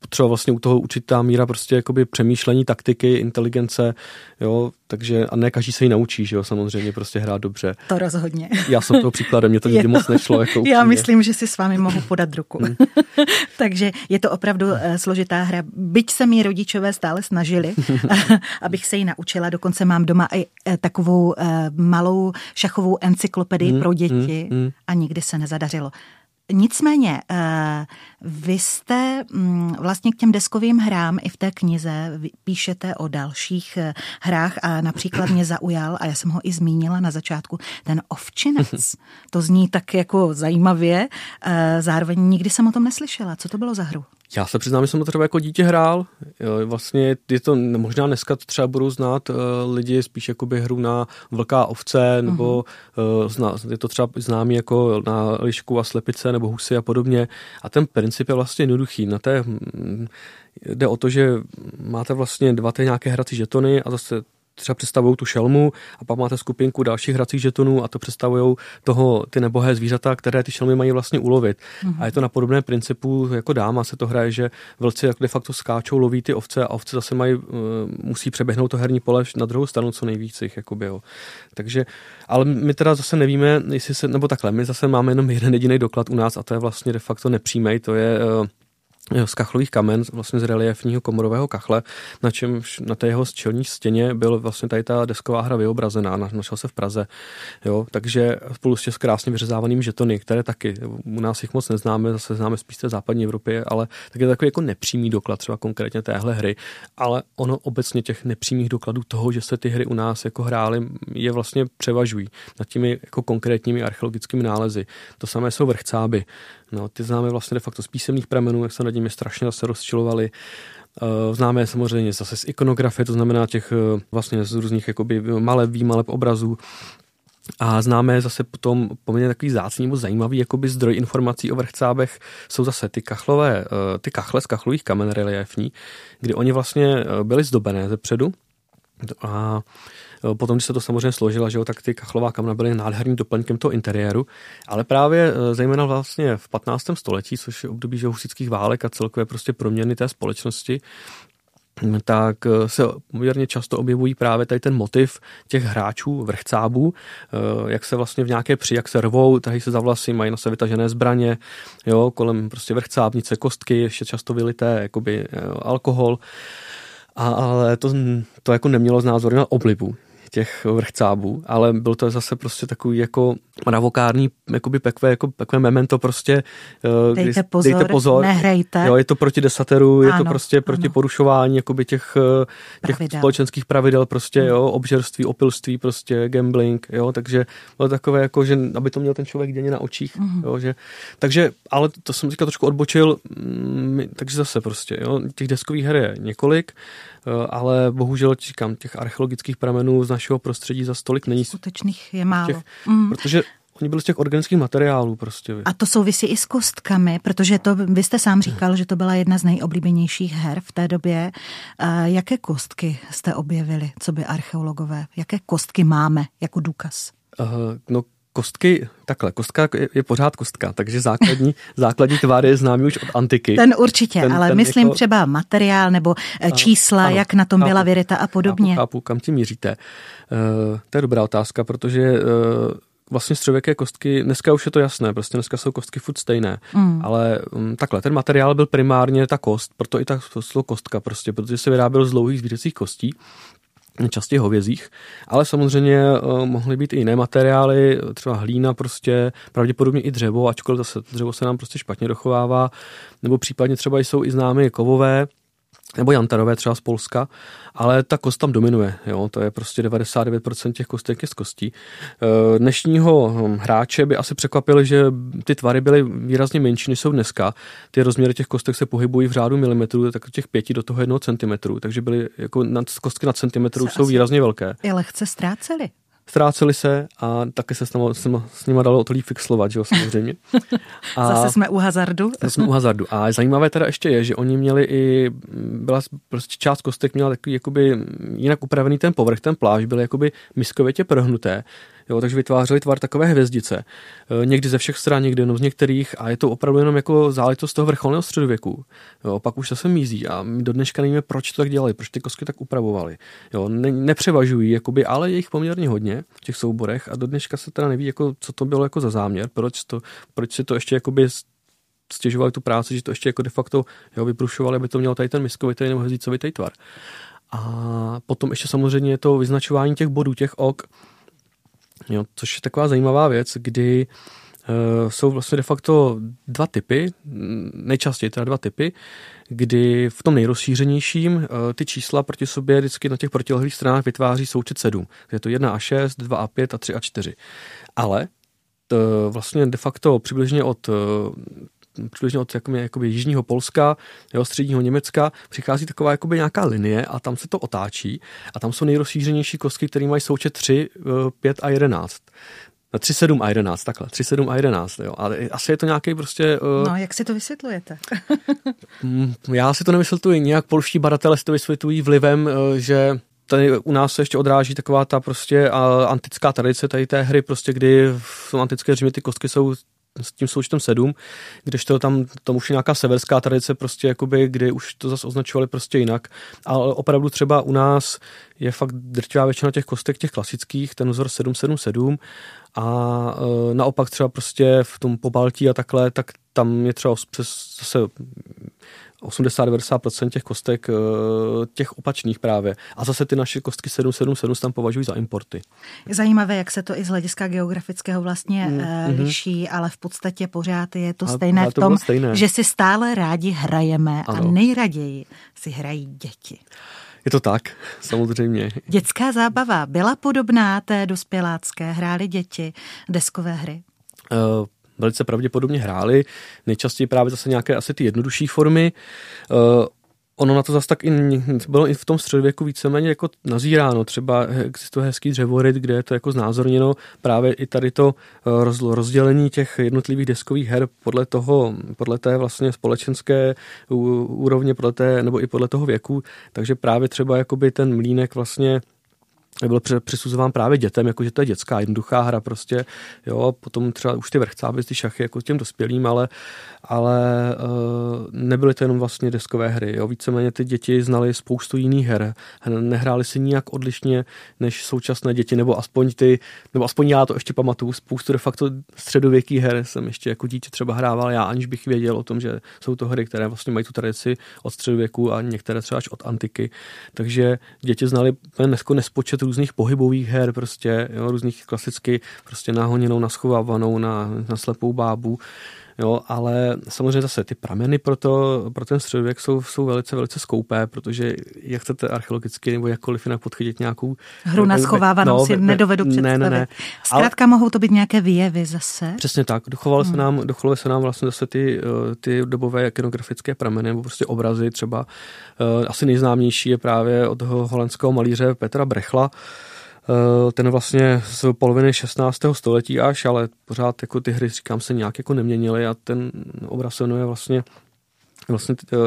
potřeba vlastně u toho určitá míra prostě jakoby přemýšlení, taktiky, inteligence, jo, takže a ne každý se ji naučí, že jo, samozřejmě prostě hrát dobře. To rozhodně. Já jsem toho příkladem, mě to nikdy moc nešlo. Jako Já myslím, že si s vámi mohu podat ruku. Hmm. takže je to opravdu uh, složitá hra. Byť se mi rodičové stále snažili, abych se ji naučila. Dokonce mám doma i uh, takovou uh, malou šachovou encyklopedii hmm. pro děti hmm. hmm. a nikdy se nezadařilo. Nicméně, eh, vy jste mm, vlastně k těm deskovým hrám i v té knize píšete o dalších eh, hrách a například mě zaujal, a já jsem ho i zmínila na začátku, ten ovčinec. To zní tak jako zajímavě, eh, zároveň nikdy jsem o tom neslyšela. Co to bylo za hru? Já se přiznám, že jsem to třeba jako dítě hrál. Vlastně je to, možná dneska to třeba budou znát uh, lidi spíš jakoby hru na vlká ovce, nebo uh, zna, je to třeba známý jako na lišku a slepice, nebo husy a podobně. A ten princip je vlastně jednoduchý. Na té, hm, jde o to, že máte vlastně dva ty nějaké hrací žetony a zase třeba představují tu šelmu a pak máte skupinku dalších hracích žetonů a to představují toho, ty nebohé zvířata, které ty šelmy mají vlastně ulovit. Mm-hmm. A je to na podobné principu jako dáma se to hraje, že vlci de facto skáčou, loví ty ovce a ovce zase mají, uh, musí přeběhnout to herní pole na druhou stranu co nejvíc jich, jakoby, jo. Takže, ale my teda zase nevíme, jestli se, nebo takhle, my zase máme jenom jeden jediný doklad u nás a to je vlastně de facto nepřímej, to je uh, z kachlových kamen, vlastně z reliefního komorového kachle, na čem na té jeho čelní stěně byl vlastně tady ta desková hra vyobrazená, našel se v Praze. Jo, takže spolu s krásně vyřezávanými žetony, které taky u nás jich moc neznáme, zase známe spíš té západní Evropě, ale tak je takový jako nepřímý doklad třeba konkrétně téhle hry, ale ono obecně těch nepřímých dokladů toho, že se ty hry u nás jako hrály, je vlastně převažují nad těmi jako konkrétními archeologickými nálezy. To samé jsou vrchcáby. No, ty známe vlastně de facto z písemných pramenů, jak se nad nimi strašně zase rozčilovali. Eh, známe samozřejmě zase z ikonografie, to znamená těch eh, vlastně z různých jakoby maleb, výmaleb obrazů, a známe zase potom poměrně takový zácný nebo zajímavý jakoby zdroj informací o vrchcábech. Jsou zase ty kachlové, eh, ty kachle z kachlových kamen reliefní, kdy oni vlastně byly zdobené ze předu a Eh, potom, když se to samozřejmě složila, že jo, tak ty kachlová kamna byly nádherným doplňkem toho interiéru, ale právě eh, zejména vlastně v 15. století, což je období husických válek a celkové prostě proměny té společnosti, tak eh, se poměrně často objevují právě tady ten motiv těch hráčů, vrchcábů, jak se vlastně v nějaké při, jak se rvou, tahy se za vlasy, mají na sebe vytažené zbraně, jo, kolem prostě vrchcábnice, kostky, ještě často vylité jakoby alkohol, ale to, to jako nemělo znázorně na oblibu těch vrchcábů, ale byl to zase prostě takový jako mravokárný, jakoby pekve, jako pekve memento prostě. Eh, dejte pozor, dejte pozor, nehrajte. Jo, je to proti desateru, je ano, to prostě proti ano. porušování jakoby těch, eh, těch pravidel. společenských pravidel prostě, jo, obžerství, opilství, prostě gambling, jo, takže bylo takové jako, že aby to měl ten člověk denně na očích, mm. jo, že, takže, ale to jsem říkal trošku odbočil, mm, takže zase prostě, jo, těch deskových her je několik, ale bohužel říkám, těch archeologických pramenů z našeho prostředí za stolik není. Skutečných je málo. Těch, mm. Protože Oni byli z těch organických materiálů prostě. A to souvisí i s kostkami, protože to, vy jste sám říkal, že to byla jedna z nejoblíbenějších her v té době. A jaké kostky jste objevili, co by archeologové? Jaké kostky máme jako důkaz? Uh, no kostky, takhle, kostka je, je pořád kostka, takže základní, základní tvar je známý už od antiky. Ten určitě, ten, ale ten myslím jako, třeba materiál nebo eh, čísla, ano, jak na tom chápu, byla vyryta a podobně. Chápu, chápu kam ti míříte. Uh, to je dobrá otázka, protože uh, vlastně středověké kostky, dneska už je to jasné, prostě dneska jsou kostky furt stejné, mm. ale um, takhle, ten materiál byl primárně ta kost, proto i ta slovo kostka prostě, protože se vyráběl z dlouhých zvířecích kostí, častěji hovězích, ale samozřejmě uh, mohly být i jiné materiály, třeba hlína prostě, pravděpodobně i dřevo, ačkoliv zase dřevo se nám prostě špatně dochovává, nebo případně třeba jsou i známy kovové, nebo jantarové třeba z Polska, ale ta kost tam dominuje, jo, to je prostě 99% těch kostek je z kostí. E, dnešního hm, hráče by asi překvapili, že ty tvary byly výrazně menší, než jsou dneska. Ty rozměry těch kostek se pohybují v řádu milimetrů, tak těch pěti do toho jednoho centimetru, takže byly jako nad, kostky na centimetru jsou výrazně velké. I lehce ztráceli ztráceli se a také se s, nima, s, nima, s nima dalo to líp fixlovat, že jo, samozřejmě. A Zase jsme u hazardu. Zase jsme u hazardu. A zajímavé teda ještě je, že oni měli i, byla prostě část kostek měla takový jakoby jinak upravený ten povrch, ten pláž byl jakoby miskovětě prohnuté, Jo, takže vytvářeli tvar takové hvězdice. E, někdy ze všech stran, někdy jenom z některých a je to opravdu jenom jako záležitost toho vrcholného středověku. Jo, pak už se mizí a my do dneška nevíme, proč to tak dělali, proč ty kostky tak upravovali. Jo, ne, nepřevažují, jakoby, ale je jich poměrně hodně v těch souborech a do dneška se teda neví, jako, co to bylo jako za záměr, proč, to, proč si to ještě jakoby stěžovali tu práci, že to ještě jako de facto jo, vyprušovali, aby to mělo tady ten miskovitý nebo hvězdicovitý tvar. A potom ještě samozřejmě je to vyznačování těch bodů, těch ok, Jo, což je taková zajímavá věc, kdy uh, jsou vlastně de facto dva typy, nejčastěji teda dva typy, kdy v tom nejrozšířenějším uh, ty čísla proti sobě vždycky na těch protilehlých stranách vytváří součet 7. Je to 1 a 6, 2 a 5 a 3 a 4. Ale to vlastně de facto přibližně od přibližně od jakoby, jakoby jižního Polska, jo, středního Německa, přichází taková jakoby nějaká linie a tam se to otáčí a tam jsou nejrozšířenější kostky, které mají součet 3, 5 a 11. 3, 7 a 11, takhle, 3, 7 a 11, jo. Ale asi je to nějaký prostě... Uh, no, jak si to vysvětlujete? Mm, já si to nevysvětluji, nějak polští badatelé si to vysvětlují vlivem, uh, že tady u nás se ještě odráží taková ta prostě uh, antická tradice tady té hry, prostě kdy v antické Římě ty kostky jsou s tím součtem sedm, když to tam, tam už je nějaká severská tradice, prostě jakoby, kdy už to zase označovali prostě jinak. Ale opravdu třeba u nás je fakt drtivá většina těch kostek, těch klasických, ten vzor 777 a e, naopak třeba prostě v tom pobaltí a takhle, tak tam je třeba přes zase 80-90% těch kostek eh, těch opačných právě. A zase ty naše kostky 777 tam považují za importy. Je zajímavé, jak se to i z hlediska geografického vlastně mm-hmm. liší, ale v podstatě pořád je to ale, stejné ale to v tom, stejné. že si stále rádi hrajeme ano. a nejraději si hrají děti. Je to tak, samozřejmě. Dětská zábava byla podobná té dospělácké, hráli děti deskové hry? Uh, velice pravděpodobně hráli. Nejčastěji právě zase nějaké asi ty jednodušší formy. Uh, ono na to zase tak i bylo i v tom středověku víceméně jako nazíráno. Třeba existuje hezký dřevoryt, kde je to jako znázorněno právě i tady to eh, rozdělení těch jednotlivých deskových her podle toho, podle té vlastně společenské úrovně, podle té, nebo i podle toho věku. Takže právě třeba jakoby ten mlínek vlastně byl přisuzován právě dětem, jakože to je dětská, jednoduchá hra prostě, jo, potom třeba už ty vrchcáby, ty šachy jako těm dospělým, ale, ale uh, nebyly to jenom vlastně deskové hry, jo, víceméně ty děti znali spoustu jiných her, nehráli si nijak odlišně než současné děti, nebo aspoň ty, nebo aspoň já to ještě pamatuju, spoustu de facto středověkých her jsem ještě jako dítě třeba hrával já, aniž bych věděl o tom, že jsou to hry, které vlastně mají tu tradici od středověku a některé třeba až od antiky, takže děti znali nespočet počet různých pohybových her, prostě, jo, různých klasicky prostě nahoněnou, naschovávanou na, na slepou bábu. Jo, ale samozřejmě zase ty prameny pro, to, pro ten středověk jsou, jsou velice, velice skoupé, protože jak chcete archeologicky nebo jakkoliv jinak podchytit nějakou... Hru na schovávanou no, si be, nedovedu představit. Ne, ne, ne. Zkrátka ale, mohou to být nějaké výjevy zase? Přesně tak. Dochovaly hmm. se nám, dochovaly se nám vlastně zase ty, eh, ty dobové ikenografické prameny nebo prostě obrazy třeba. Eh, asi nejznámější je právě od toho holandského malíře Petra Brechla, Eh, ten vlastně z poloviny 16. století až, ale pořád jako ty hry, říkám se, nějak jako neměnily a ten obraz se jmenuje vlastně vlastně uh,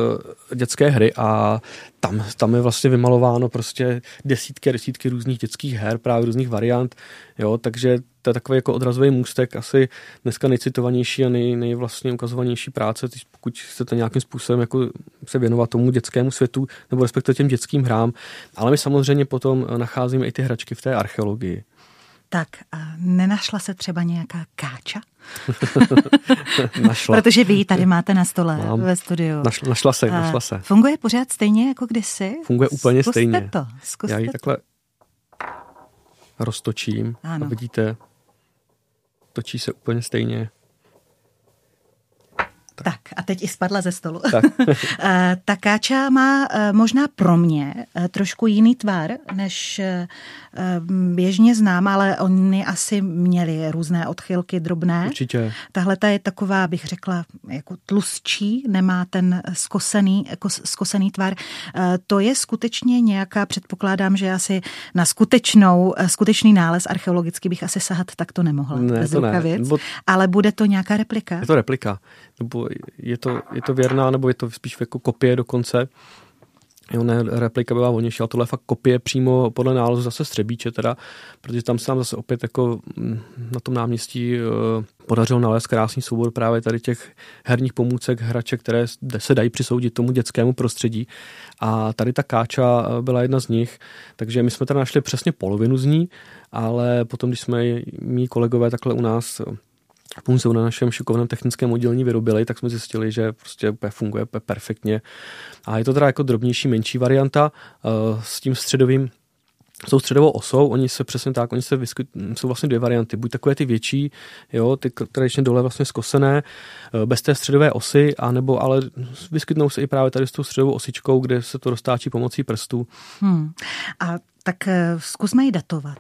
dětské hry a tam, tam je vlastně vymalováno prostě desítky a desítky různých dětských her, právě různých variant, jo, takže to je takový jako odrazový můstek, asi dneska nejcitovanější a nej, nejvlastně ukazovanější práce, pokud chcete nějakým způsobem jako se věnovat tomu dětskému světu, nebo respektive těm dětským hrám, ale my samozřejmě potom nacházíme i ty hračky v té archeologii. Tak a nenašla se třeba nějaká káča? našla. Protože vy ji tady máte na stole Mám. ve studiu. Našla, našla se, našla se. Funguje pořád stejně jako kdysi? Funguje úplně Zkuste stejně. to. Zkuste Já ji to. takhle roztočím ano. a vidíte, točí se úplně stejně. Tak a teď i spadla ze stolu. Tak. Ta káča má eh, možná pro mě eh, trošku jiný tvar, než běžně znám, ale oni asi měli různé odchylky drobné. Určitě. Tahle ta je taková, bych řekla, jako tlustší, nemá ten skosený, jako skosený tvar. To je skutečně nějaká, předpokládám, že asi na skutečnou, skutečný nález archeologický bych asi sahat takto nemohla. Ne, to ne. Bo... Ale bude to nějaká replika? Je to replika. Nebo je to, je to věrná, nebo je to spíš jako kopie dokonce. Jo, ne, replika byla volnější, ale tohle je fakt kopie přímo podle nálezu zase Střebíče teda, protože tam se nám zase opět jako mm, na tom náměstí uh, podařilo nalézt krásný soubor právě tady těch herních pomůcek, hraček, které se dají přisoudit tomu dětskému prostředí. A tady ta káča eh, byla jedna z nich, takže my jsme teda našli přesně polovinu z ní, ale potom, když jsme mý kolegové takhle u nás pomůcou na našem šikovném technickém oddělení vyrobili, tak jsme zjistili, že prostě funguje perfektně. A je to teda jako drobnější, menší varianta uh, s tím středovým jsou středovou osou, oni se přesně tak, oni se vyskyt, jsou vlastně dvě varianty, buď takové ty větší, jo, ty tradičně dole vlastně skosené, eh, bez té středové osy, anebo ale vyskytnou se i právě tady s tou středovou osičkou, kde se to roztáčí pomocí prstů. Hmm. A tak eh, zkusme ji datovat.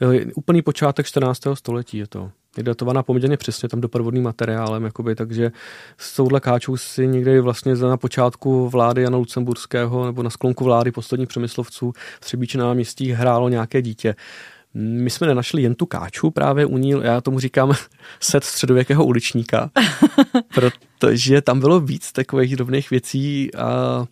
Jo, úplný počátek 14. století je to je datovaná poměrně přesně tam doprovodným materiálem, jakoby, takže s touhle káčou si někdy vlastně na počátku vlády Jana Lucemburského nebo na sklonku vlády posledních přemyslovců v Třebíči na náměstí hrálo nějaké dítě. My jsme nenašli jen tu káču právě u ní, já tomu říkám set středověkého uličníka, protože tam bylo víc takových drobných věcí a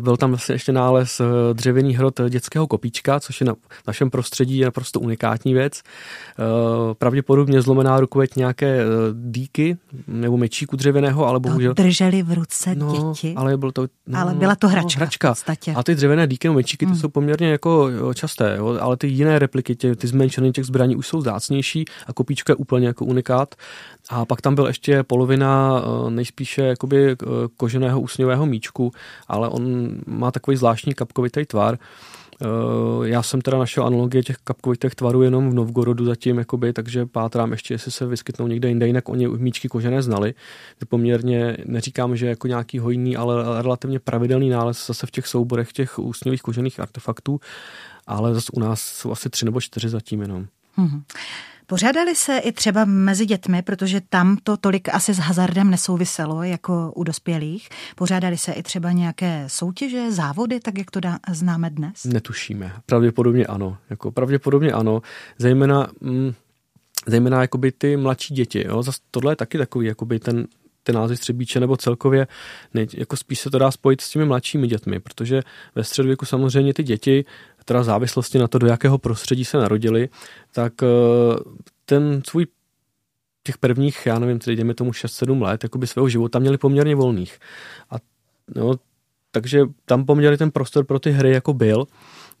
byl tam vlastně ještě nález eh, dřevěný hrot dětského kopíčka, což je na našem prostředí je naprosto unikátní věc. Eh, pravděpodobně zlomená rukověť nějaké dýky nebo mečíku dřevěného, ale bohužel... To drželi v ruce no, děti. Ale, byl to, no, ale byla to hračka, no, hračka. A ty dřevěné dýky nebo mečíky, ty hmm. jsou poměrně jako časté, jo, ale ty jiné repliky, tě, ty zmenšené těch zbraní už jsou zácnější a kopíčka je úplně jako unikát. A pak tam byl ještě polovina nejspíše jakoby koženého úsňového míčku, ale on má takový zvláštní kapkovitý tvar. Eh, já jsem teda našel analogie těch kapkovitých tvarů jenom v Novgorodu zatím, jakoby, takže pátrám ještě, jestli se vyskytnou někde jinde, jinak oni míčky kožené znali. Poměrně neříkám, že jako nějaký hojný, ale relativně pravidelný nález zase v těch souborech těch úsměvých kožených artefaktů, ale zase u nás jsou asi tři nebo čtyři zatím jenom. Hmm. Pořádali se i třeba mezi dětmi, protože tam to tolik asi s hazardem nesouviselo jako u dospělých. Pořádali se i třeba nějaké soutěže, závody, tak jak to dá, známe dnes? Netušíme. Pravděpodobně ano. Jako pravděpodobně ano. Zejména, mm, zejména jakoby ty mladší děti. Jo? Zas tohle je taky takový jakoby ten ten název Střebíče nebo celkově, ne, jako spíš se to dá spojit s těmi mladšími dětmi, protože ve středověku samozřejmě ty děti teda v závislosti na to, do jakého prostředí se narodili, tak eh, ten svůj těch prvních, já nevím, tedy jdeme tomu 6-7 let, jakoby svého života měli poměrně volných. A no, takže tam poměrně ten prostor pro ty hry jako byl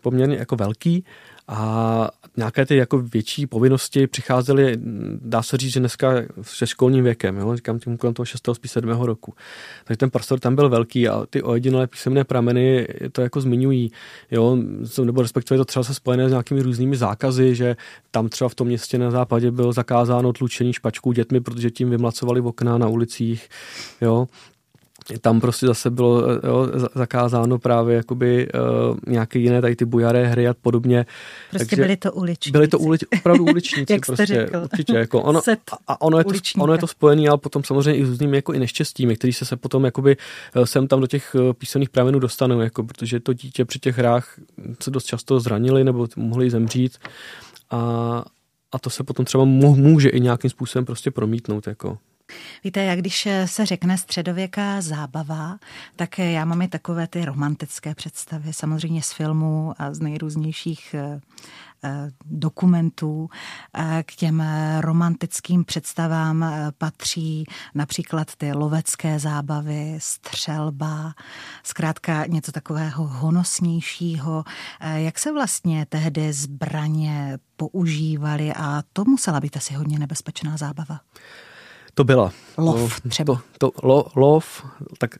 poměrně jako velký A nějaké ty jako větší povinnosti přicházely, dá se říct, že dneska se školním věkem, jo? říkám tím kolem toho 6. spíš 7. roku. Takže ten prostor tam byl velký a ty ojedinělé písemné prameny to jako zmiňují, jo? nebo respektive to třeba se spojené s nějakými různými zákazy, že tam třeba v tom městě na západě bylo zakázáno tlučení špačků dětmi, protože tím vymlacovali okna na ulicích, jo? Tam prostě zase bylo eh, jo, zakázáno právě jakoby uh, nějaké jiné tady ty bujaré hry a podobně. Prostě Takže byly to uličníci. Byly to ulič, opravdu uličníci. Jak prostě, řekl. Určitě. Jako ono, a ono je, to, ono je to spojené, ale potom samozřejmě i s různými jako i neštěstími, který se, se potom jakoby eh, sem tam do těch písemných pramenů dostanou, jako, protože to dítě při těch hrách se dost často zranili nebo mohli zemřít a, a to se potom třeba může i nějakým způsobem prostě promítnout. Jako. Víte, jak když se řekne středověká zábava, tak já mám i takové ty romantické představy, samozřejmě z filmů a z nejrůznějších eh, eh, dokumentů. Eh, k těm romantickým představám patří například ty lovecké zábavy, střelba, zkrátka něco takového honosnějšího. Jak se vlastně tehdy zbraně používaly a to musela být asi hodně nebezpečná zábava? To byla. Lov třeba. To, to, lo, lov, tak,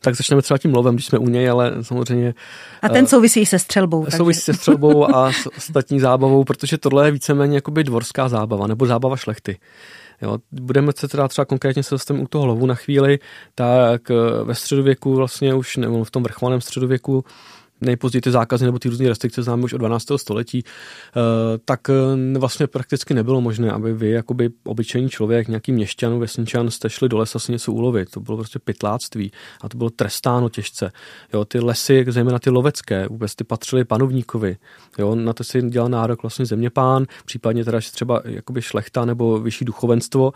tak začneme třeba tím lovem, když jsme u něj, ale samozřejmě... A ten souvisí se střelbou. Takže... Souvisí se střelbou a s ostatní zábavou, protože tohle je víceméně jakoby dvorská zábava, nebo zábava šlechty. Jo, budeme se teda třeba konkrétně se zastavit u toho lovu na chvíli, tak ve středověku vlastně už, nebo v tom vrcholném středověku, nejpozději ty zákazy nebo ty různé restrikce známe už od 12. století, eh, tak eh, vlastně prakticky nebylo možné, aby vy, jakoby obyčejný člověk, nějaký měšťan, vesničan, jste šli do lesa si něco ulovit. To bylo prostě pytláctví a to bylo trestáno těžce. Jo, ty lesy, zejména ty lovecké, vůbec ty patřily panovníkovi. Jo, na to si dělal nárok vlastně zeměpán, případně teda třeba jakoby šlechta nebo vyšší duchovenstvo,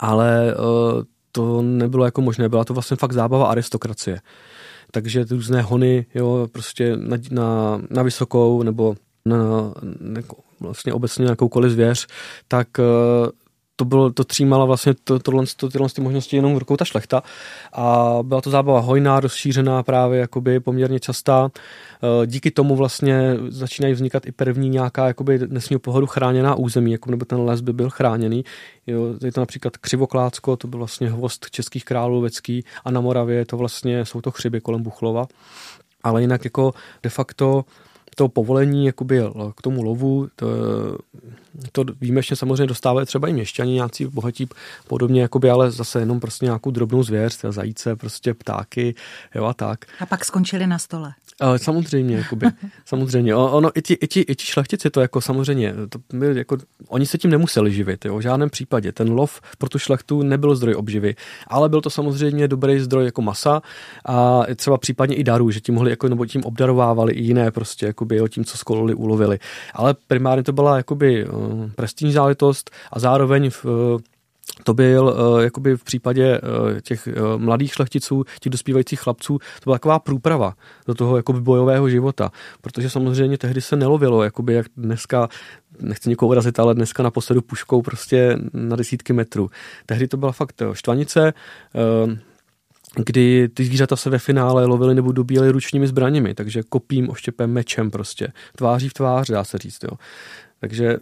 ale eh, to nebylo jako možné, byla to vlastně fakt zábava aristokracie takže různé hony, jo, prostě na, na, na vysokou nebo na, na vlastně obecně jakoukoliv zvěř, tak eh, to, bylo, to třímala vlastně to, tohle, to, tyhle ty možnosti jenom v rukou ta šlechta a byla to zábava hojná, rozšířená právě jakoby poměrně častá. E, díky tomu vlastně začínají vznikat i první nějaká jakoby dnesního pohodu chráněná území, jako nebo ten les by byl chráněný. Jo, je to například Křivoklácko, to byl vlastně hvost českých králů vecký a na Moravě to vlastně jsou to chřiby kolem Buchlova. Ale jinak jako de facto to povolení jakoby k tomu lovu, to, to výjimečně samozřejmě dostávají třeba i měšťani, nějací bohatí podobně, jakoby, ale zase jenom prostě nějakou drobnou zvěř, zajíce, prostě ptáky, jo a tak. A pak skončili na stole. Ale samozřejmě, jakoby, samozřejmě. Ono, i ti, i, ti, i ti šlechtici to jako samozřejmě, to by, jako, oni se tím nemuseli živit, jo, v žádném případě. Ten lov pro tu šlechtu nebyl zdroj obživy, ale byl to samozřejmě dobrý zdroj jako masa a třeba případně i darů, že tím mohli, jako, nebo tím obdarovávali i jiné prostě, jakoby, jo, tím, co skololi, ulovili. Ale primárně to byla jakoby uh, prestižní záležitost a zároveň v, to byl uh, jakoby v případě uh, těch uh, mladých šlechticů, těch dospívajících chlapců, to byla taková průprava do toho jakoby bojového života, protože samozřejmě tehdy se nelovilo, jakoby jak dneska nechci někoho urazit, ale dneska na posledu puškou prostě na desítky metrů. Tehdy to byla fakt štvanice, kdy ty zvířata se ve finále lovily nebo dobíjely ručními zbraněmi, takže kopím, oštěpem, mečem prostě, tváří v tvář, dá se říct. Jo. Takže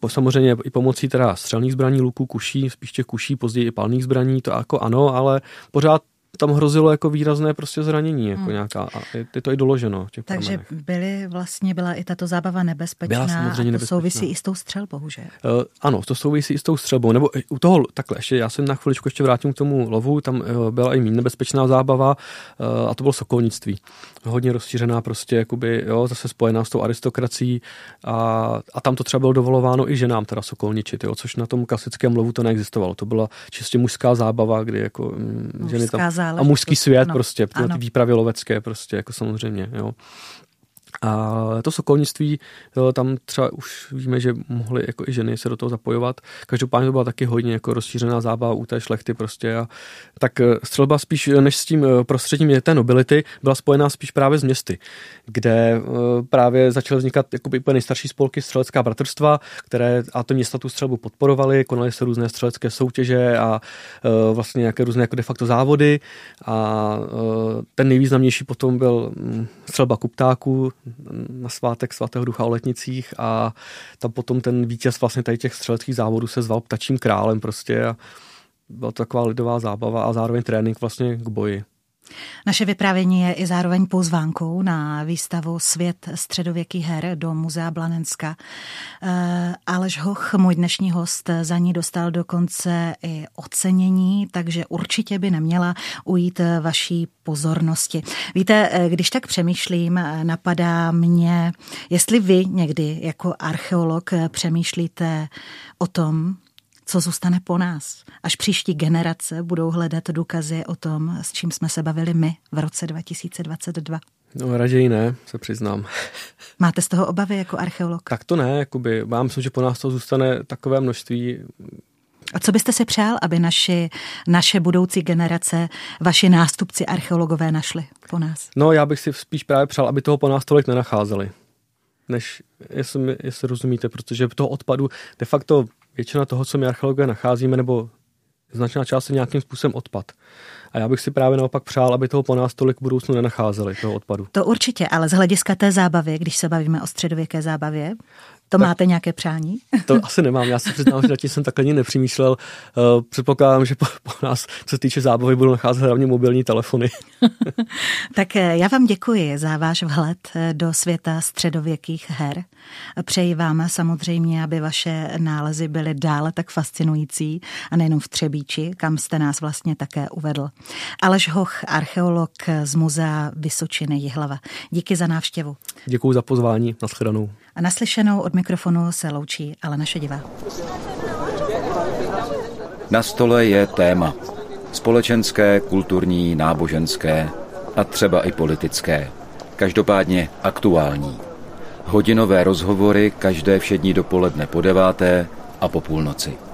po, samozřejmě i pomocí teda střelných zbraní, luků, kuší, spíš těch kuší, později i palných zbraní, to jako ano, ale pořád tam hrozilo jako výrazné prostě zranění, jako hmm. nějaká, a je to i doloženo. Těch Takže pramenech. byly vlastně, byla i tato zábava nebezpečná byla samozřejmě a to nebezpečná. souvisí i s tou střelbou, že? Uh, ano, to souvisí i s tou střelbou, nebo u toho, takhle, ještě já se na chviličku ještě vrátím k tomu lovu, tam uh, byla i méně nebezpečná zábava uh, a to bylo sokolnictví. Hodně rozšířená prostě, jakoby, jo, zase spojená s tou aristokracií a, a tam to třeba bylo dovolováno i ženám teda sokolničit, jo, což na tom klasickém lovu to neexistovalo. To byla čistě mužská zábava, kdy jako mm, ženy tam a mužský svět ano, prostě, ano. ty výpravy lovecké prostě, jako samozřejmě, jo. A to sokolnictví, tam třeba už víme, že mohly jako i ženy se do toho zapojovat. Každopádně to byla taky hodně jako rozšířená zábava u té šlechty prostě. A tak eh, střelba spíš než s tím eh, prostředím té nobility byla spojená spíš právě s městy, kde eh, právě začaly vznikat jakoby úplně nejstarší spolky střelecká bratrstva, které a to města tu střelbu podporovaly, konaly se různé střelecké soutěže a vlastně nějaké různé jako de facto závody a ten nejvýznamnější potom byl hm, střelba kuptáků, na svátek svatého ducha o letnicích a tam potom ten vítěz vlastně tady těch střeleckých závodů se zval ptačím králem prostě a byla to taková lidová zábava a zároveň trénink vlastně k boji. Naše vyprávění je i zároveň pozvánkou na výstavu Svět středověkých her do Muzea Blanenska. Eh, Aleš Hoch, můj dnešní host, za ní dostal dokonce i ocenění, takže určitě by neměla ujít vaší pozornosti. Víte, eh, když tak přemýšlím, eh, napadá mě, jestli vy někdy jako archeolog přemýšlíte o tom, co zůstane po nás. Až příští generace budou hledat důkazy o tom, s čím jsme se bavili my v roce 2022. No raději ne, se přiznám. Máte z toho obavy jako archeolog? Tak to ne, jakoby, já myslím, že po nás to zůstane takové množství. A co byste si přál, aby naši, naše budoucí generace, vaši nástupci archeologové našli po nás? No já bych si spíš právě přál, aby toho po nás tolik nenacházeli než, jestli, jestli rozumíte, protože toho odpadu de facto většina toho, co my archeologové nacházíme, nebo značná část je nějakým způsobem odpad. A já bych si právě naopak přál, aby toho po nás tolik budoucnu nenacházeli, toho odpadu. To určitě, ale z hlediska té zábavy, když se bavíme o středověké zábavě, to tak, máte nějaké přání? To asi nemám. Já se přiznám, že zatím jsem takhle ani nepřemýšlel. Uh, předpokládám, že po, po nás, co se týče zábavy, budou nacházet hlavně mobilní telefony. tak eh, já vám děkuji za váš vhled eh, do světa středověkých her. Přeji vám samozřejmě, aby vaše nálezy byly dále tak fascinující a nejenom v Třebíči, kam jste nás vlastně také uvedl. Aleš Hoch, archeolog z muzea Vysočiny Jihlava. Díky za návštěvu. Děkuji za pozvání. Naschledanou. A naslyšenou od mikrofonu se loučí ale naše diva. Na stole je téma. Společenské, kulturní, náboženské a třeba i politické. Každopádně aktuální. Hodinové rozhovory každé všední dopoledne po deváté a po půlnoci.